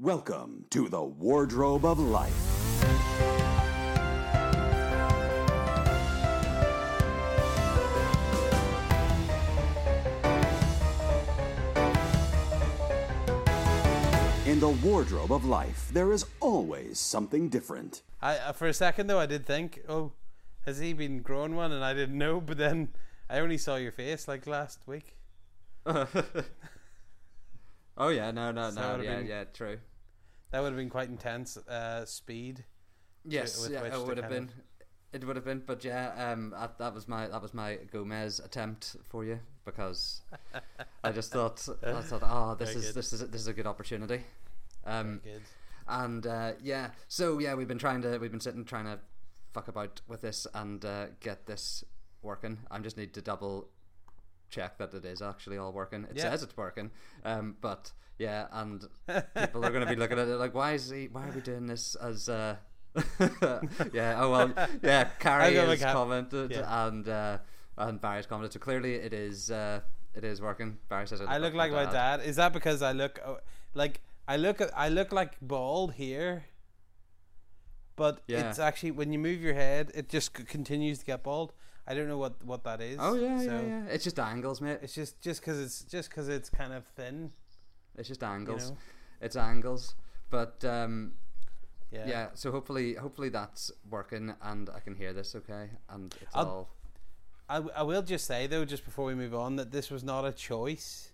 Welcome to the Wardrobe of Life. In the wardrobe of life, there is always something different. I uh, for a second though I did think, oh, has he been growing one? And I didn't know. But then I only saw your face like last week. oh yeah, no, no, So no, yeah, been- yeah, true. That would have been quite intense uh, speed. Yes, with yeah, which it would have been. It would have been, but yeah, um, that, that was my that was my Gomez attempt for you because I just thought I thought, oh, this Very is good. this is this is a good opportunity. Um, good. and uh, yeah, so yeah, we've been trying to we've been sitting trying to fuck about with this and uh, get this working. I just need to double check that it is actually all working. It Yeah. says it's working, um, but yeah, and people are going to be looking at it like, why is he? Why are we doing this as? Uh, yeah. Oh well. Yeah. Carrie has commented yeah. and uh, and Barry's commented. So clearly it is uh, it is working. Barry says I look like my dad. Is that because I look uh, like I look I look like bald here? But Yeah. it's actually when you move your head, it just continues to get bald. I don't know what what that is. Oh yeah, so yeah, yeah. It's just angles, mate. It's just just because it's just because it's kind of thin. It's just angles. know? It's angles. But um, Yeah. yeah. So hopefully, hopefully that's working, and I can hear this okay, and it's all I'll- all. I, w- I will just say though, just before we move on, that this was not a choice.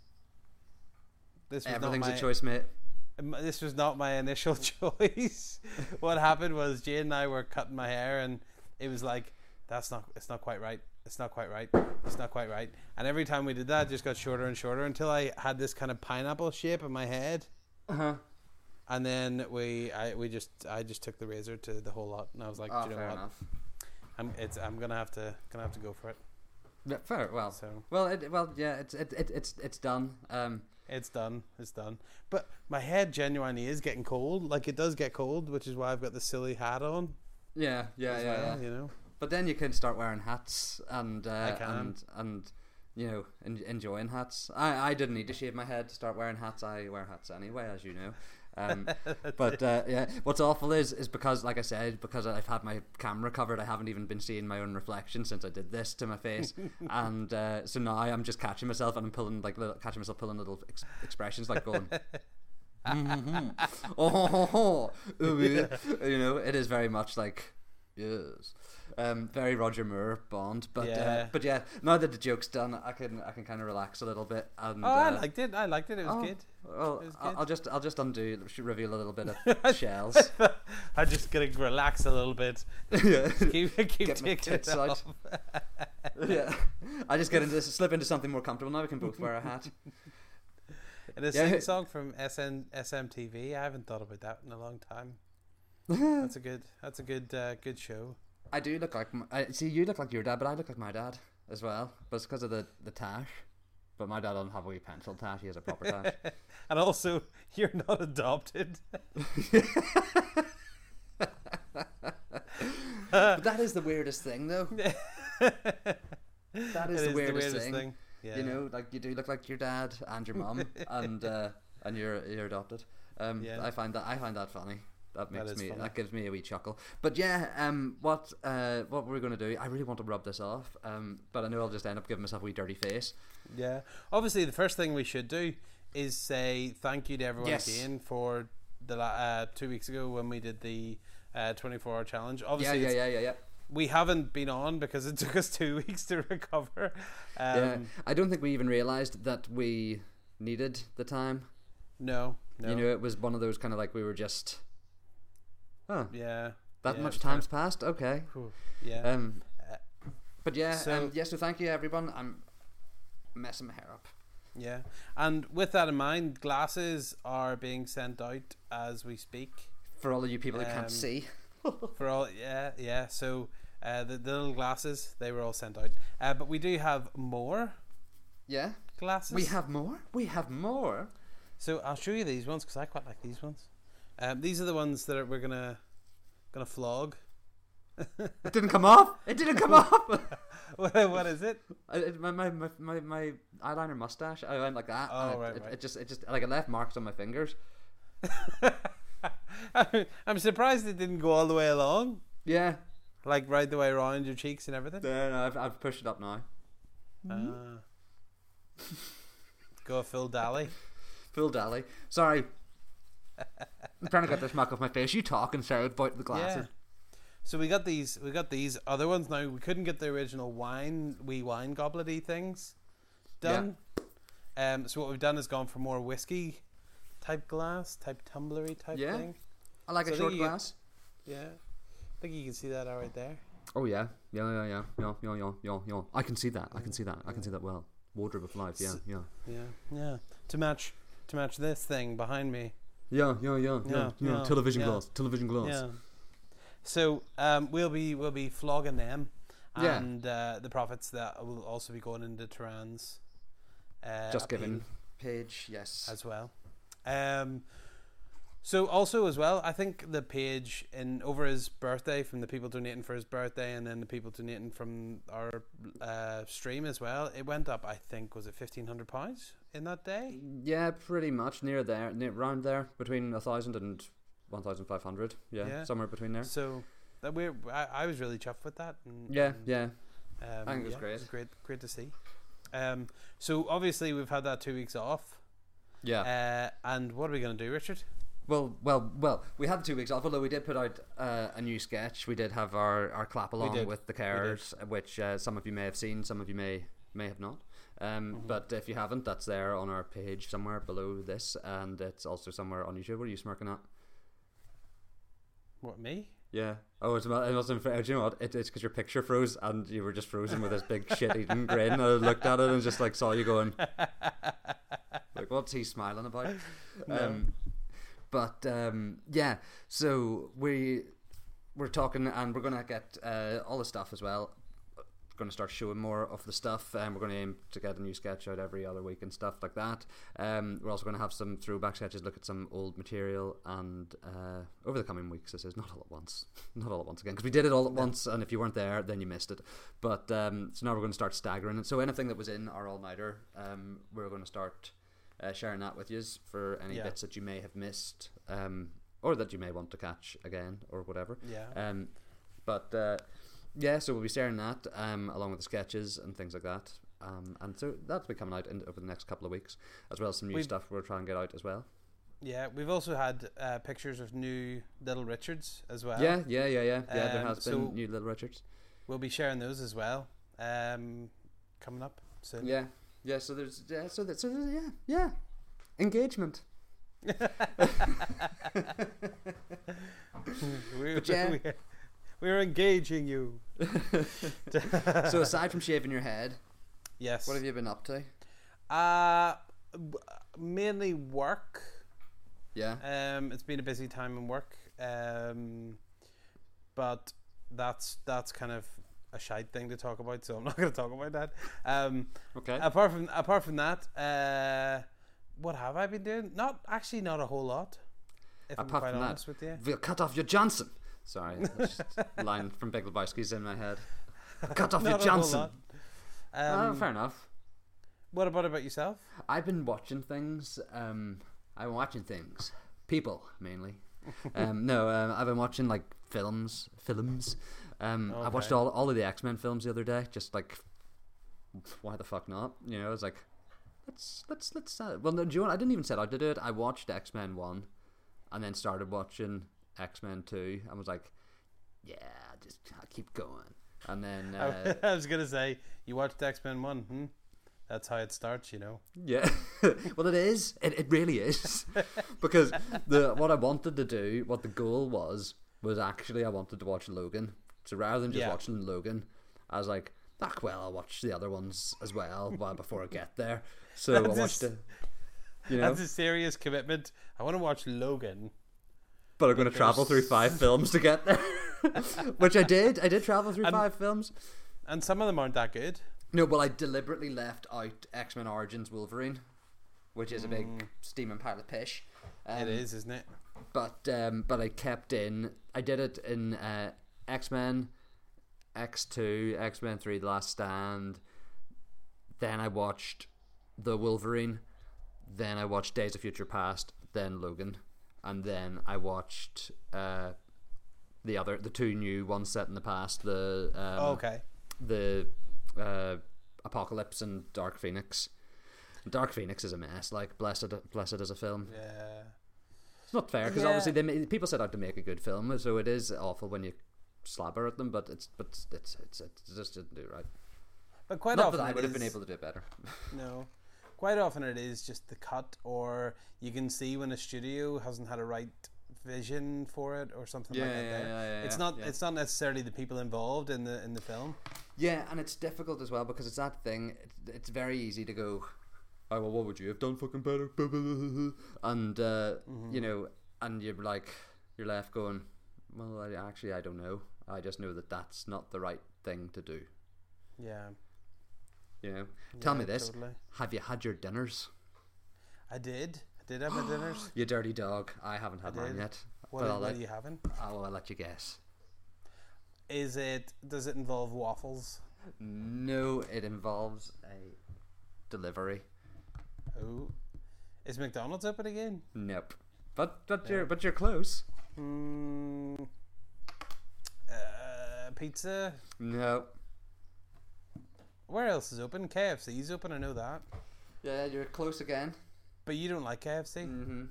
This was Everything's not my, a choice, mate. This was not my initial choice. what happened was Jane and I were cutting my hair, and it was like, "That's not. It's not quite right. It's not quite right. It's not quite right." And every time we did that, it just got shorter and shorter until I had this kind of pineapple shape in my head. Uh huh. And then we, I, we just, I just took the razor to the whole lot, and I was like, Oh, "Do you know fair what? enough. I'm, it's, I'm gonna have to, gonna have to go for it." Yeah, fair. Well, So well, it, well, yeah. It's it, it it's it's done. Um, It's done. It's done. But my head genuinely is getting cold. Like it does get cold, which is why I've got the silly hat on. yeah, yeah, yeah, well, yeah. You know. But then you can start wearing hats and uh, and and you know en- enjoying hats. I I didn't need to shave my head to start wearing hats. I wear hats anyway, as you know. Um, but uh, yeah, what's awful is is because, like I said, because I've had my camera covered, I haven't even been seeing my own reflection since I did this to my face, and uh, so now I'm just catching myself and I'm pulling like little, catching myself pulling little ex- expressions like going. "Mhm. oh, ho, ooh, yeah." you know, it is very much like yes, um, very Roger Moore Bond. But Yeah. uh, but yeah, now that the joke's done, I can I can kind of relax a little bit. And Oh, I uh, liked it. I liked it. It was oh, good. Well, was I'll good. I'll just I'll just undo reveal a little bit of shells. I'm just gonna relax a little bit. yeah. Keep keep Get taking it off. yeah, I just get into slip into something more comfortable. Now we can both wear a hat. And a Yeah. sing song from SN SMTV. I haven't thought about that in a long time. That's a good. That's a good. Uh, good show. I do look like m I see you look like your dad, but I look like my dad as well. But it's because of the the tash. But my dad doesn't have a wee pencil tash; he has a proper tash. And also, you're not adopted. but that is the weirdest thing, though. That is, It the, weirdest thing. Yeah. You know, like you do look like your dad and your mum, and uh, and you're you're adopted. Um, Yeah. I find that I find that funny. That That makes is me funny. that gives me a wee chuckle. But yeah, um, what uh, what we're gonna do? I really want to rub this off, um, but I know I'll just end up giving myself a wee dirty face. Yeah. Obviously, the first thing we should do is say thank you to everyone Yes. again for the uh, two weeks ago when we did the uh, 24 hour challenge. Obviously, yeah, it's- yeah, yeah, yeah. we haven't been on because it took us two weeks to recover. Um, yeah. I don't think we even realized that we needed the time. No, no. You know, it was one of those kind of like we were just. Oh, yeah. that yeah, much time's passed. Okay. Yeah. Um, Uh, but yeah, so- um, yeah. So thank you, everyone. I'm messing my hair up. yeah. And with that in mind, glasses are being sent out as we speak. For all of you people who Um, can't see, for all yeah yeah so uh, the, the little glasses they were all sent out uh, but we do have more yeah, glasses we have more. We have more. so i'll show you these ones because i quite like these ones um, these are the ones that are, we're gonna gonna flog It didn't come off. It didn't come off. what, what is it I- it- my, my, my, my, eyeliner mustache. I went like that. Oh, and it, right, it, right. it just it just like it left marks on my fingers. I'm surprised it didn't go all the way along, Yeah. like right the way around your cheeks and everything. No, no, I've, I've pushed it up now. Ah. go full Dalí. Full Dalí. Sorry. I'm trying to get this smack off my face. You talk and Sarah would the glasses. Yeah. So we got these we got these other ones now. We couldn't get the original wine wee wine goblety things done. Yeah. Um so what we've done is gone for more whiskey type glass, type tumblery type yeah. thing. I like so a short you, glass. Yeah. I think you can see that out right there. Oh yeah. Yeah, yeah, yeah. Yeah, yeah, yeah, yeah, yeah. I can see that. I can see that. I can see that well. Wardrobe of life, yeah, yeah. Yeah. Yeah. To match to match this thing behind me yeah, yeah, yeah, Yeah, yeah, Television yeah. glass. Television glass. Yeah. So um, we'll be we'll be flogging them, Yeah. and uh, the profits that will also be going into Turan's. Uh, Just appeal giving page. Yes. as well. Um, so also as well, I think the page in over his birthday from the people donating for his birthday, and then the people donating from our uh, stream as well. It went up. I think was it fifteen hundred pounds in that day. yeah, pretty much near there, near, around there, between a thousand and one thousand five hundred. Yeah, Yeah. somewhere between there. So that we I, I was really chuffed with that. And, Yeah, and, yeah. Um, I think it was yeah, great. It was great, great to see. Um, so obviously we've had that two weeks off. Yeah. Uh, and what are we going to do, Richard? Well, well, well. We had two weeks off, although we did put out uh, a new sketch. We did have our, our clap along with the carers, which uh, some of you may have seen, some of you may may have not. Um, Mm-hmm. But if you haven't, that's there on our page somewhere below this, and it's also somewhere on YouTube. What are you smirking at? What me? Yeah. Oh, it's about, it wasn't. Do you know what? It, it's because your picture froze, and you were just frozen with this big shit-eating grin. I looked at it and just like saw you going, like, what's he smiling about? Um, but um, yeah, so we we're talking, and we're gonna get uh, all the stuff as well. Going to start showing more of the stuff, and we're going to aim to get a new sketch out every other week and stuff like that. Um, we're also going to have some throwback sketches, look at some old material, and uh, over the coming weeks, this is not all at once, not all at once again, because we did it all at once, and if you weren't there, then you missed it. But um, so now we're going to start staggering it. So anything that was in our all nighter, um, we're going to start uh, sharing that with you for any Yeah. bits that you may have missed, um, or that you may want to catch again, or whatever. Yeah. Um, but uh, yeah, so we'll be sharing that um, along with the sketches and things like that. Um, and so that'll be coming out in, over the next couple of weeks, as well as some new We've- stuff we're trying to get out as well. Yeah, we've also had uh, pictures of new Little Richards as well. yeah, yeah, yeah, yeah. Yeah, there Um, has been so- new Little Richards. We'll be sharing those as well. Um, coming up soon. Yeah, yeah. So there's yeah. So that so there's, yeah, yeah. Engagement. we, yeah. we, we're engaging you. so aside from shaving your head, Yes. what have you been up to? Uh, mainly work. Yeah. Um, it's been a busy time in work. Um, but that's that's kind of a shite thing to talk about, so I'm not going to talk about that. Um, Okay. apart from apart from that, uh, what have I been doing? Not actually, not a whole lot. If I'm Apart quite from that, with you. We'll cut off your Johnson. Sorry, that's just line from Big Lebowski's in my head. Cut off your Not a whole Johnson. oh, Um, fair enough. what about about yourself? I've been watching things. Um, I've been watching things. People mainly. um, no, um, I've been watching like films. Films. Um, I watched all all of the X Men films the other day. Just like, why the fuck not? You know, it's like, let's let's let's. Uh, well, no, do you what? I didn't even set out to do it. I watched X Men one, and then started watching X Men two, and was like, yeah, just I'll keep going. And then uh, I was gonna say you watched X Men One. Hmm? That's how it starts, you know. Yeah, well, it is. It, it really is because the what I wanted to do, what the goal was, was actually I wanted to watch Logan. So rather than just Yeah. watching Logan, I was like, "Ah, well, I'll watch the other ones as well while before I get there." So I That's watched a- it. You know, That's a serious commitment. I want to watch Logan. but I'm going to travel through five films to get there, which I did. I did travel through And- five films. And some of them aren't that good. No, well, I deliberately left out X Men Origins Wolverine, which is a big steaming pile of pish. Um, it is, isn't it? but um, but I kept in. I did it in uh, X Men, X Two, X Men Three: The Last Stand. Then I watched the Wolverine. Then I watched Days of Future Past. Then Logan, and then I watched uh, the other the two new ones set in the past. The um, Oh, okay. the uh, Apocalypse and Dark Phoenix. Dark Phoenix is a mess. Like blessed, blessed as a film. Yeah. It's not fair because Yeah. obviously they ma- people set out to make a good film, so it is awful when you slabber at them. But it's but it's it's, it's it just didn't do right. But quite Not often that I would have been able to do it better. No. Quite often it is just the cut, or you can see when a studio hasn't had a right vision for it, or something like that. yeah, yeah, yeah, it's not. yeah. It's not necessarily the people involved in the in the film. Yeah, and it's difficult as well because it's that thing. It's, it's very easy to go, "Oh well, what would you have done fucking better?" And uh, you know, and you're like, you're left going, "Well, I, actually, I don't know. I just know that that's not the right thing to do." Yeah. You know, tell Yeah, me this: totally. Have you had your dinners? I did. I did have my dinners. You dirty dog! I haven't had mine did. yet. What, but are- I'll what let, are you having? I'll, I'll let you guess. Is it? Does it involve waffles? No, it involves a delivery. Oh. Is McDonald's open again? Nope. But but you're but you're close. Mm, uh, pizza. No. Where else is open? KFC's open. I know that. Yeah, you're close again. But you don't like KFC, Mm-hmm.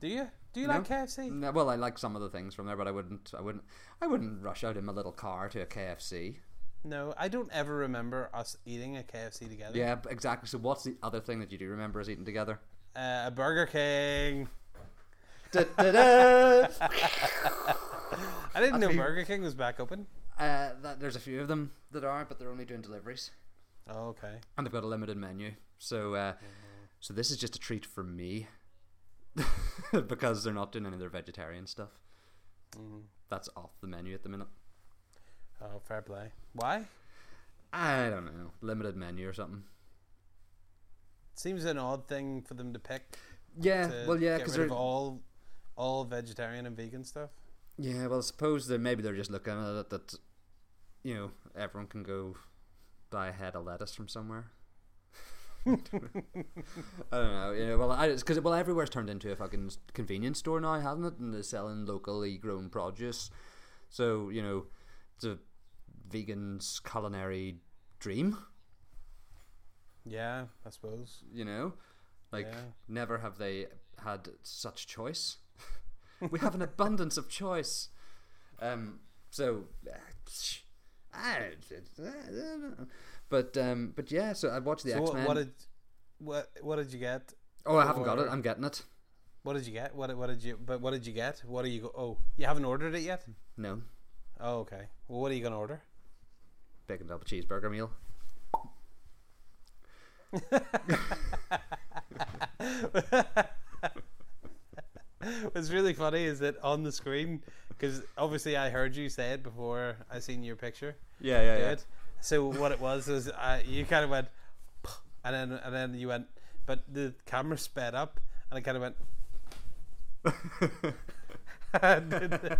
do you? Do you No. like KFC? No, well, I like some of the things from there, but I wouldn't. I wouldn't. I wouldn't rush out in my little car to a KFC. No, I don't ever remember us eating a KFC together. Yeah, exactly. So, what's the other thing that you do remember us eating together? Uh, a Burger King. Da-da-da! I didn't know Burger King was back open. uh, that, there's a few of them that are, but they're only doing deliveries, Oh, okay. and they've got a limited menu. So, uh, so this is just a treat for me because they're not doing any of their vegetarian stuff. Mm-hmm. That's off the menu at the minute. Oh, fair play. Why? I don't know, limited menu or something. Seems an odd thing for them to pick. Yeah, to well, yeah, because they're of all, all vegetarian and vegan stuff. Yeah, well, I suppose that maybe they're just looking at it that, you know, everyone can go buy a head of lettuce from somewhere. I don't know. You know, well, I because well, everywhere's turned into a fucking convenience store now, hasn't it? And they're selling locally grown produce. So you know, it's a vegan's culinary dream. Yeah, I suppose. You know, like Yeah. never have they had such choice. we have an abundance of choice. Um, so, I, but um, but yeah. So I watched the so X what, Men. what did, what, what did you get? oh, I haven't got it. I'm getting it. What did you get? What, what did you? But what did you get? What are you? Go- oh, you haven't ordered it yet. No, Oh, okay. Well, what are you gonna order? bacon double cheeseburger meal. What's really funny is that on the screen, because obviously I heard you say it before I seen your picture. Yeah, yeah, yeah. it. So what it was was uh, you kind of went, and then and then you went, but the camera sped up, and I kind of went. and, did the,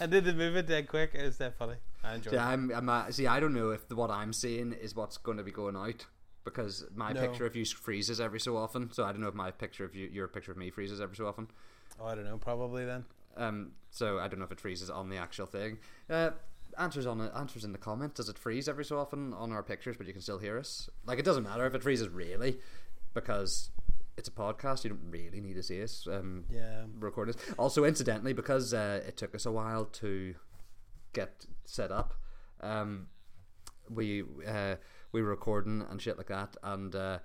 and did the movement dead quick. It was that funny. I enjoyed Yeah, it. I'm, I'm uh, see. I don't know if the, what I'm seeing is what's going to be going out because my No. picture of you freezes every so often. So I don't know if my picture of you, your picture of me, freezes every so often. Oh, I don't know. Probably then. Um, so I don't know if it freezes on the actual thing. Uh, answers on. Answers in the comment. Does it freeze every so often on our pictures, but you can still hear us? Like it doesn't matter if it freezes really, because it's a podcast. You don't really need to see us. Um, Yeah. record this. Also, incidentally, because uh, it took us a while to get set up, um, we uh, we were recording and shit like that, and uh,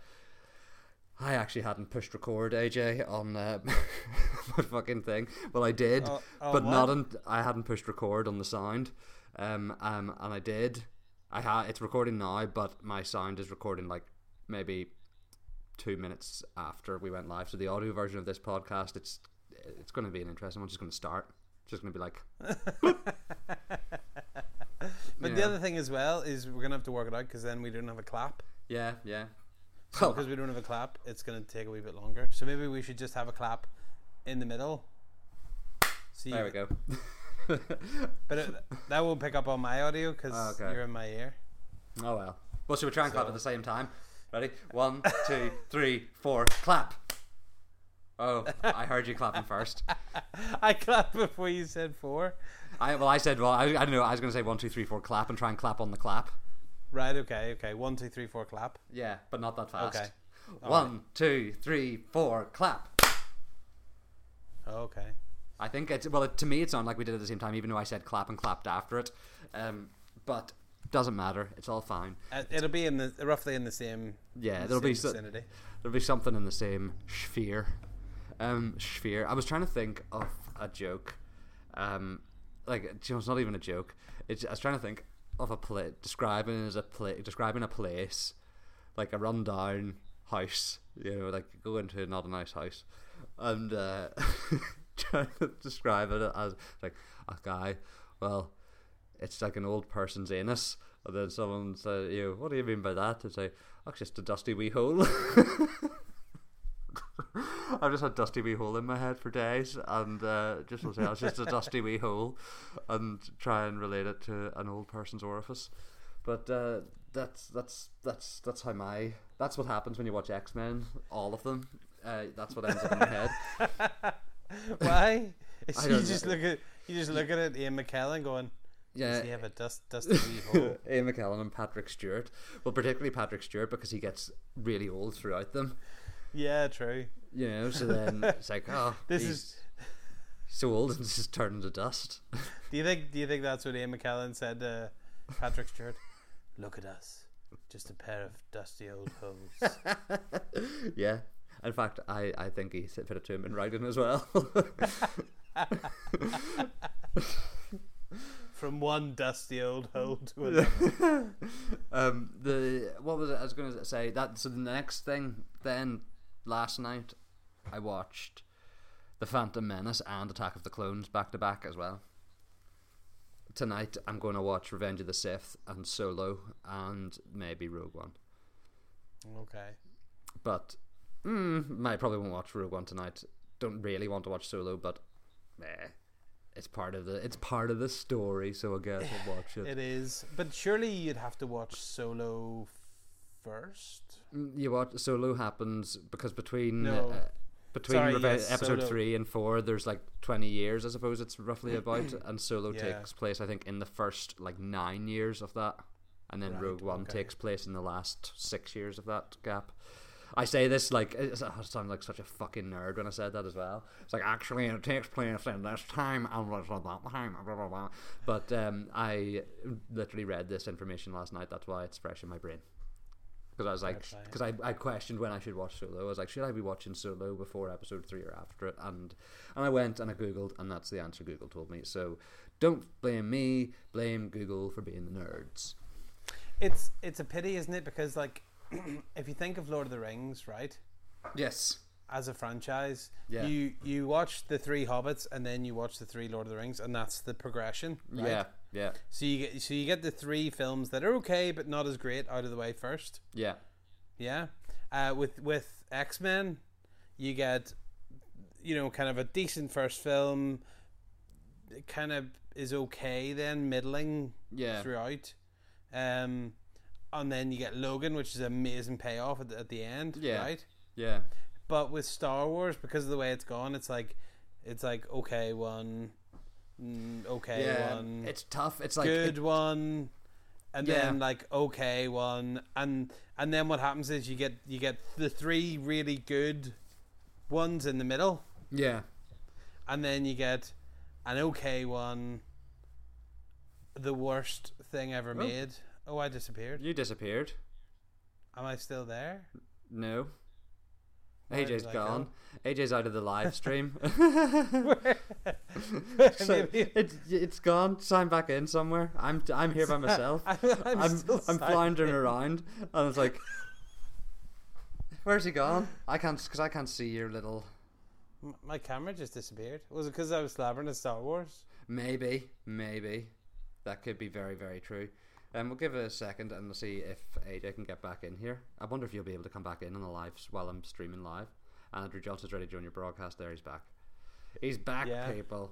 I actually hadn't pushed record AJ on uh, my fucking thing. Well, I did, Oh- oh, but what? not on. I hadn't pushed record on the sound, um, um, and I did. I ha- It's recording now, but my sound is recording like maybe two minutes after we went live. So the audio version of this podcast, it's it's going to be an interesting one. It's just going to start. It's just going to be like, But the other thing as well is we're gonna have to work it out because then we don't have a clap. yeah, yeah. So Oh. because we don't have a clap, it's gonna take a wee bit longer. So maybe we should just have a clap in the middle. You, There we go. But it, that won't pick up on my audio because Oh, okay. you're in my ear. oh well. Well, should we try and clap at the same time? Ready? One, two, three, four. Clap. Oh, I heard you clapping first. I clapped before you said four. I well, I said well, I, I don't know. I was going to say one, two, three, four, clap, and try and clap on the clap. Right. Okay. Okay. One, two, three, four. Clap. Yeah, but not that fast. Okay. All One, two, three, four, clap. Okay. I think it's well. It, to me, it sounded like we did it at the same time, even though I said clap and clapped after it. Um, but doesn't matter. It's all fine. Uh, it'll be in the roughly in the same. Yeah, the there'll be same so- vicinity. There'll be something in the same sphere. Um, sphere. I was trying to think of a joke. Um, like you know, it's not even a joke. It's I was trying to think of a play describing as a play describing a place like a rundown house. You know, like go into not a nice house, and uh, trying to describe it as like a guy. Well, it's like an old person's anus. And then someone said, "You, what do you mean by that?" It's like, "Oh, it's just a dusty wee hole." I've just had dusty wee hole in my head for days, and uh, just will say it's just a dusty wee hole, and try and relate it to an old person's orifice. But uh, that's that's that's that's how my that's what happens when you watch X Men, all of them. Uh, that's what ends up in my head. Why? I you just know. look at you just look at it, Ian McKellen going. Yeah, he have a dust dusty wee hole? Ian McKellen and Patrick Stewart. Well, particularly Patrick Stewart because he gets really old throughout them. Yeah, true. You know, so then it's like, oh, This he's is- so old and just turned to dust. Do you think? Do you think that's what Ian McKellen said to Patrick Stewart? Look at us, just a pair of dusty old holes. yeah. In fact, I, I think he fit it to him in writing as well. From one dusty old hole to another. um, the what was it? I was going to say that. So the next thing, then last night, I watched the Phantom Menace and Attack of the Clones back to back as well. Tonight, I'm going to watch Revenge of the Sith and Solo and maybe Rogue One. Okay. But mm, I probably won't watch Rogue One tonight. Don't really want to watch Solo, but eh, it's part of the it's part of the story, so I guess I'll watch it. It is, but surely you'd have to watch Solo first. Mm, You watch Solo happens because between No. uh, between Sorry, Reve- yes, episode Solo. three and four, there's like twenty years, I suppose it's roughly about, and Solo Yeah. takes place, I think, in the first like nine years of that, and then Right, Rogue One okay. takes place in the last six years of that gap. I say this like it's- I sound like such a fucking nerd when I said that as well. It's like actually it takes place in this time and that time, blah blah blah. But um, I literally read this information last night. That's why it's fresh in my brain. Because I was like, because I, I questioned when I should watch Solo. I was like, should I be watching Solo before episode three or after it? And and I went and I googled, and that's the answer Google told me. So don't blame me, blame Google for being the nerds. It's it's a pity, isn't it? Because like, if you think of Lord of the Rings, right, Yes. as a franchise, Yeah. you you watch the three Hobbits and then you watch the three Lord of the Rings, and that's the progression. Right? Yeah. Yeah. So you get so you get the three films that are okay but not as great out of the way first. Yeah. Yeah. Uh, with with X Men, you get you know kind of a decent first film. It kind of is okay then, middling Yeah. throughout. Um, and then you get Logan, which is an amazing payoff at the, at the end. Yeah. Right. Yeah. But with Star Wars, because of the way it's gone, it's like it's like okay one, mm, okay yeah. one, It's tough. It's like good it- one and Yeah. then like okay one and and then what happens is you get you get the three really good ones in the middle yeah. and then you get an okay one the worst thing ever made oh i disappeared You disappeared. am i still there No. Where AJ's gone. AJ's out of the live stream. so Maybe- it, it's gone. Sign back in somewhere. I'm I'm here by myself. I'm, I'm I'm, I'm floundering around, and it's like, where's he gone? I can't because I can't see your little. My camera just disappeared was it because i was slabbering at star wars Maybe, maybe that could be very very true. Um, we'll give it a second and we'll see if AJ can get back in here. I wonder if you'll be able to come back in on the live while I'm streaming live. Andrew Johnson's ready to join your broadcast. There, he's back. He's back, Yeah. people.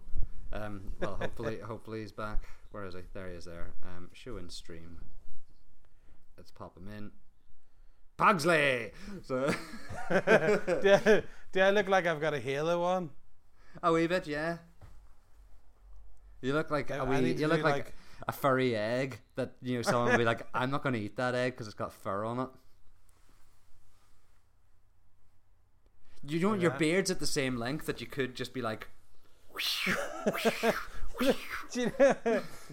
Um, well, hopefully, hopefully he's back. Where is he? There he is. There. Um, show and stream. Let's pop him in. Pugsley. So do, I, do I look like I've got a halo on? a wee bit, yeah. You look like I- a wee, you look like, like- a furry egg that you know someone will be like, I'm not going to eat that egg because it's got fur on it. You know, your beard's at the same length that you could just be like, you know,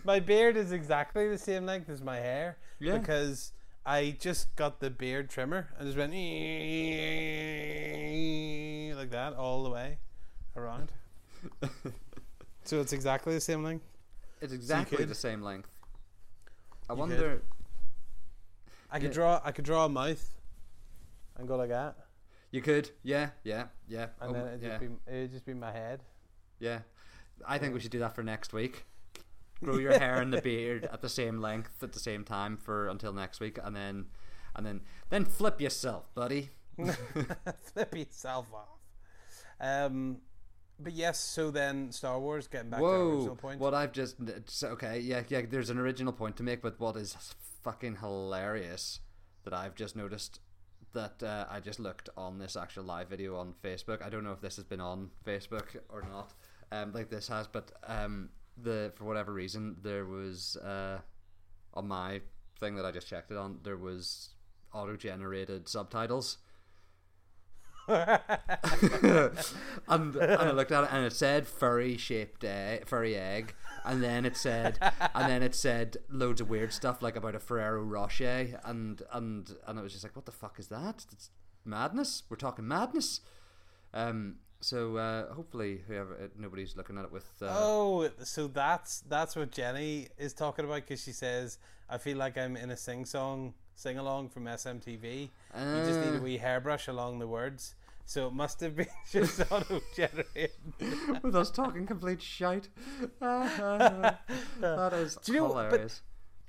my beard is exactly the same length as my hair Yeah. because I just got the beard trimmer and just went like that all the way around. so it's exactly the same length. It's exactly could- the same length. I You wonder. I could Yeah. draw. I could draw a mouth and go like that, You could, yeah, yeah, yeah, and Oh, then it'd yeah, just be it'd just be my head. yeah. I think we should do that for next week. Grow your hair and the beard at the same length at the same time for until next week, and then, and then, then flip yourself, buddy. Flip yourself off. Um, but yes. So then, Star Wars. Getting back to our original point. What I've just okay, yeah, yeah. There's an original point to make, but what is fucking hilarious that I've just noticed that uh, I just looked on this actual live video on Facebook. I don't know if this has been on Facebook or not, um, like this has, but um, the for whatever reason there was uh, on my thing that I just checked it on there was auto-generated subtitles. and, and I looked at it and it said furry shaped egg, furry egg, and then it said and then it said loads of weird stuff like about a Ferrero Rocher, and and and I was just like, what the fuck is that? It's madness. We're talking madness. Um. So uh, hopefully, whoever uh, nobody's looking at it with. Uh, Oh, so that's that's what Jenny is talking about because she says, "I feel like I'm in a sing song sing along from SMTV. you just need a Uh. wee hairbrush along the words." So it must have been just auto generated. with us talking complete shite. that is Do you know- hilarious.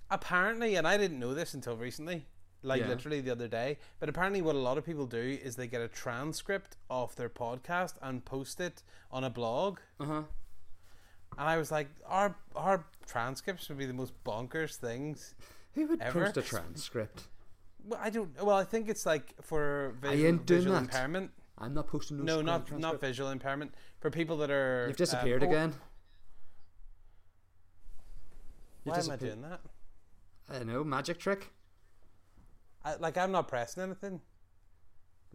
Apparently, and I didn't know this until recently, like Yeah. literally the other day. But apparently, what a lot of people do is they get a transcript of their podcast and post it on a blog. Uh huh. And I was like, our our transcripts would be the most bonkers things. Who would Ever? post a transcript? Well, I don't. Well, I think it's like for I visual, ain't doing visual that. impairment. I'm not posting no. No, not not visual impairment. For people that are You've disappeared um, again. You've Why am I disappeared. doing that? I don't know. Magic trick. I, like I'm not pressing anything.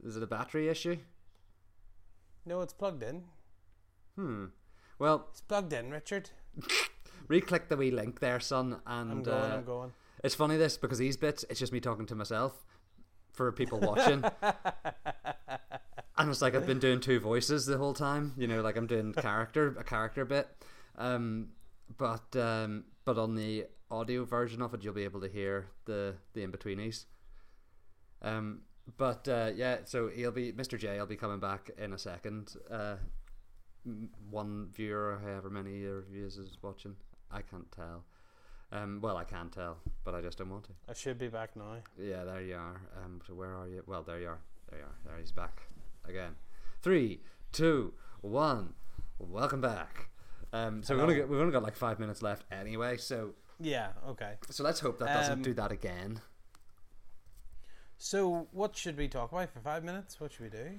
Is it a battery issue? No, it's plugged in. Hmm. Well, It's plugged in, Richard. re-click the wee link there, son, and I'm going. uh, I'm going. it's funny this because these bits, it's just me talking to myself for people watching. and it's like I've been doing two voices the whole time. You know, like I'm doing character a character bit. Um, but um, but on the audio version of it, you'll be able to hear the the in betweenies. Um, but uh, yeah, so he'll be Mr. J. will be coming back in a second. Uh, one viewer however many reviews is watching, I can't tell. Um, well, I can tell, but I just don't want to. I should be back now. Yeah, there you are. Um, so where are you? Well, there you are. There you are. There he's back again. Three, two, one. Welcome back. Um, so we've only, got, we've only got like five minutes left anyway. So Yeah. Okay. so let's hope that doesn't Um, do that again. So what should we talk about for five minutes? What should we do?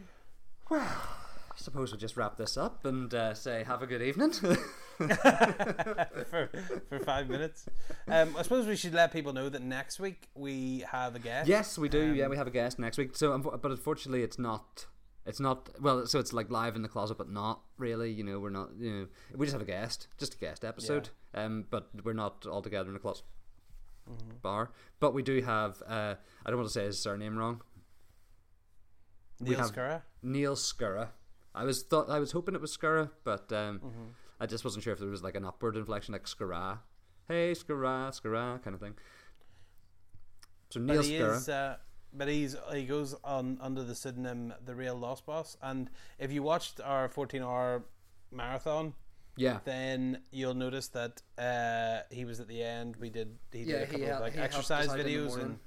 Well, I suppose we'll just wrap this up and uh, say have a good evening. for for five minutes. Um, I suppose we should let people know that next week we have a guest. yes, we do. yeah, Um, we have a guest next week. So, but unfortunately, it's not. It's not well. So it's like live in the closet, but not really. You know, we're not. You know, we just have a guest, just a guest episode. Um, but we're not all together in a closet Mm-hmm. bar. But we do have. Uh, I don't want to say his surname wrong. Neil Scurra. Neil Scurra. I was thought I was hoping it was Scurra, but um, Mm-hmm. I just wasn't sure if there was like an upward inflection, like Scurra. Hey, Scurra, Scurra, kind of thing. So Neil Scurra. is. Uh, but he's he goes on under the pseudonym the real Lost Boss. And if you watched our 14 hour marathon, yeah. then you'll notice that uh, he was at the end. We did he did a couple hel- of like exercise us out in the videos and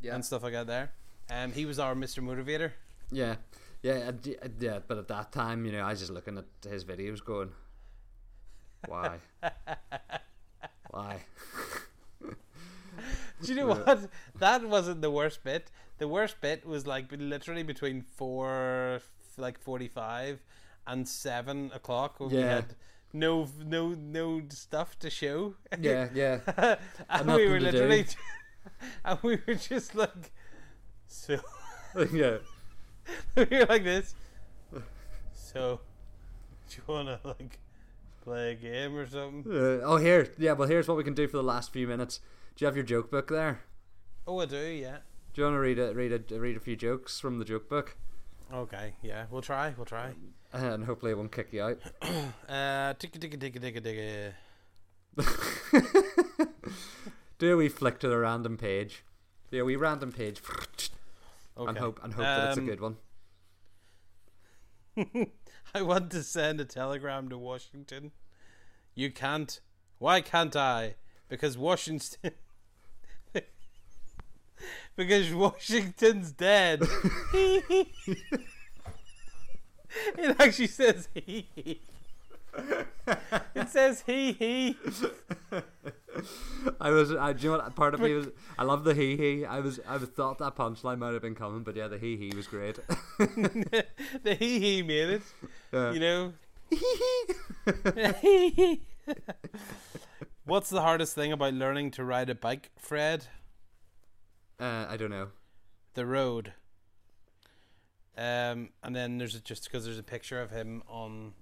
Yeah. and stuff like that there. Um, he was our Mr. Motivator. Yeah, yeah, d- yeah. But at that time, you know, I was just looking at his videos, going, "Why? Why?" Do you know what? That wasn't the worst bit. The worst bit was like literally between four, like forty five, and seven o'clock when we Yeah. had no no no stuff to show. Yeah, yeah. and nothing we were to do. literally, and we were just like, so yeah. we were like this. So, do you want to like play a game or something? Uh, oh, here. Yeah, well, here's what we can do for the last few minutes. Do you have your joke book there? Oh, I do. Yeah. Do you want to read a read a read a few jokes from the joke book, Okay. Yeah. We'll try. We'll try. and hopefully it won't kick you out. Uh, ticka ticka ticka ticka ticka. Do we flick to the random page. Do we random page, Okay. and hope and hope that it's a Um, good one. I want to send a telegram to Washington. You can't. Why can't I? Because Washington. because Washington's dead. it actually says he. he. It says he he. I was, I, do you know what? Part of me was, I love the he he. I was, I was thought that punchline might have been coming, but yeah, the he he was great. the he he made it. Yeah. You know. He hee hee he What's the hardest thing about learning to ride a bike, Fred? Uh, I don't know. the road. Um, and then there's a, just because there's a picture of him on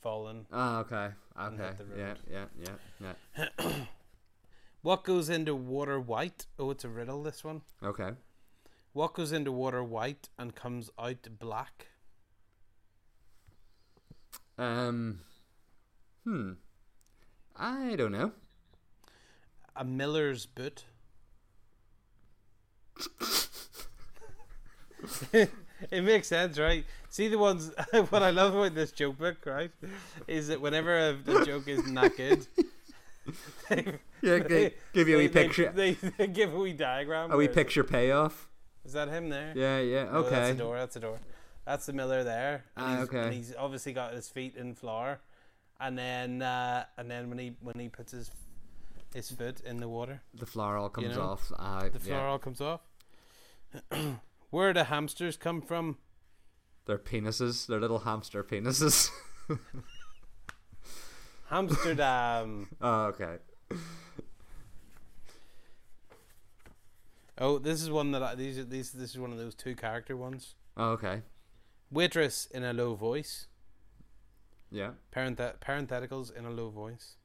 fallen. Ah, okay, okay, yeah, yeah, yeah, yeah. What goes into water white? Oh, it's a riddle. This one. Okay. What goes into water white and comes out black? Um. Hmm. I don't know. A miller's boot. it makes sense, right? See the ones. what I love about this joke book, right, is that whenever a, a joke isn't that good, they, Yeah, they give you a wee they- picture, They, they give a wee diagram. a wee picture payoff. Is that him there? Yeah, yeah. No, that's Okay. the door. That's the door. That's the miller there. and Ah, he's, okay. And he's obviously got his feet in flour, and then uh, and then when he when he puts his his foot in the water, The flour all comes know, off. Uh, the flour all comes off. Where do hamsters come from? They're penises. They're little hamster penises. Amsterdam. oh, okay. oh, this is one that I, these are these this is one of those two character ones. Oh, okay. Waitress in a low voice. Yeah. Parenthet- parentheticals in a low voice.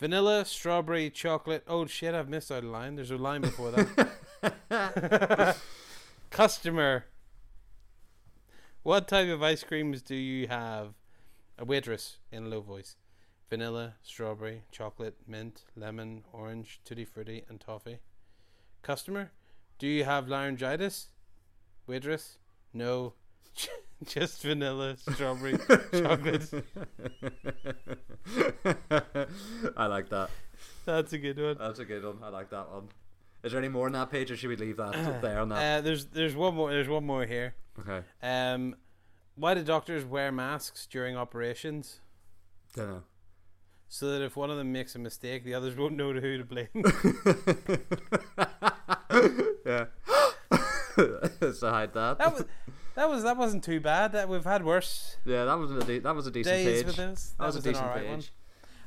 Vanilla, strawberry, chocolate. Oh shit! I've missed out a line. There's a line before that. Customer. What type of ice creams do you have? A waitress in a low voice. Vanilla, strawberry, chocolate, mint, lemon, orange, tutti frutti, and toffee. Customer. Do you have laryngitis? Waitress. No. Just vanilla, strawberry, chocolate. I like that. That's a good one. That's a good one. I like that one. Is there any more on that page, or should we leave that there on that? Uh, there's there's one more there's one more here. okay. Um, why do doctors wear masks during operations? Don't know. So that if one of them makes a mistake, the others won't know who to blame. yeah. so hide that. that was that was that wasn't too bad. That we've had worse yeah, that was a de- that was a decent days page. this. That was a decent alright page. one.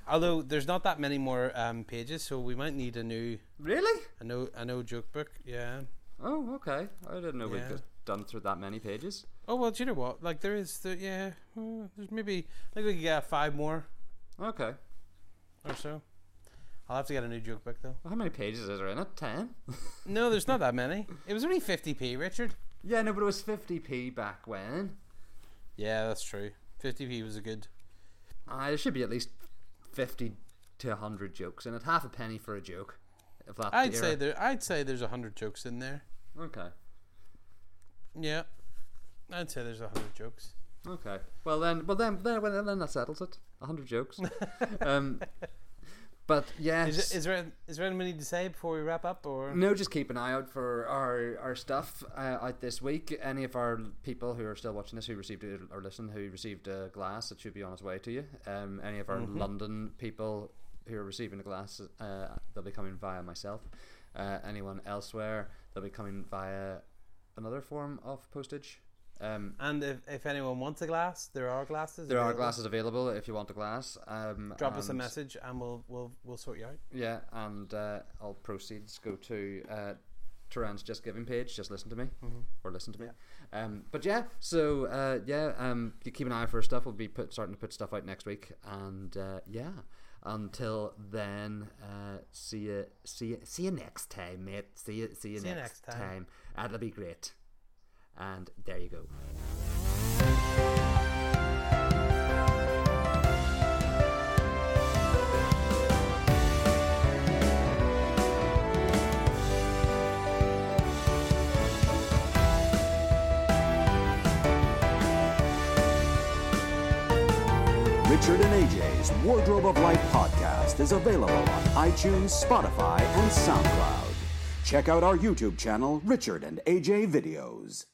Although there's not that many more um, pages, so we might need a new Really? a no a no joke book. Yeah. Oh, okay. I didn't know Yeah. we'd done through that many pages. Oh well, do you know what? Like there is the yeah. uh, there's maybe I think we could get five more Okay. or so. I'll have to get a new joke book though. Well, how many pages is there in it? Ten. No, there's not that many. It was only 50p, Richard. Yeah, no, but it was fifty p back when. Yeah, that's true. 50p was a good. Uh, there should be at least fifty to hundred jokes in it. Half a penny for a joke. If that I'd era. say there. I'd say there's a hundred jokes in there. Okay. Yeah, I'd say there's a hundred jokes. Okay. Well then, well then, then, well, then that settles it. A hundred jokes. um, but yeah, Is, there is there anything we need to say before we wrap up, or No, just keep an eye out for our our stuff uh, out this week. Any of our people who are still watching this, who received it or listen, who received a glass, it should be on its way to you. Um, any of our Mhm. London people who are receiving a glass, uh, they'll be coming via myself. Uh, anyone elsewhere, they'll be coming via another form of postage. Um, And if, if anyone wants a glass, there are glasses. there are glasses available if you want a glass. Um, Drop us a message and we'll we'll we'll sort you out. Yeah, and uh, all proceeds go to uh, Turan's Just Giving page. Just listen to me or listen to me. Um, but yeah, so uh, yeah, um, you keep an eye for stuff. We'll be put, starting to put stuff out next week, and uh, yeah. Until then, uh, see you, see you, see you next time, mate. See you, see you, See you next, next time. That'll be great. And there you go. Richard and AJ's Wardrobe of Life podcast is available on iTunes, Spotify, and SoundCloud. Check out our YouTube channel, Richard and AJ Videos.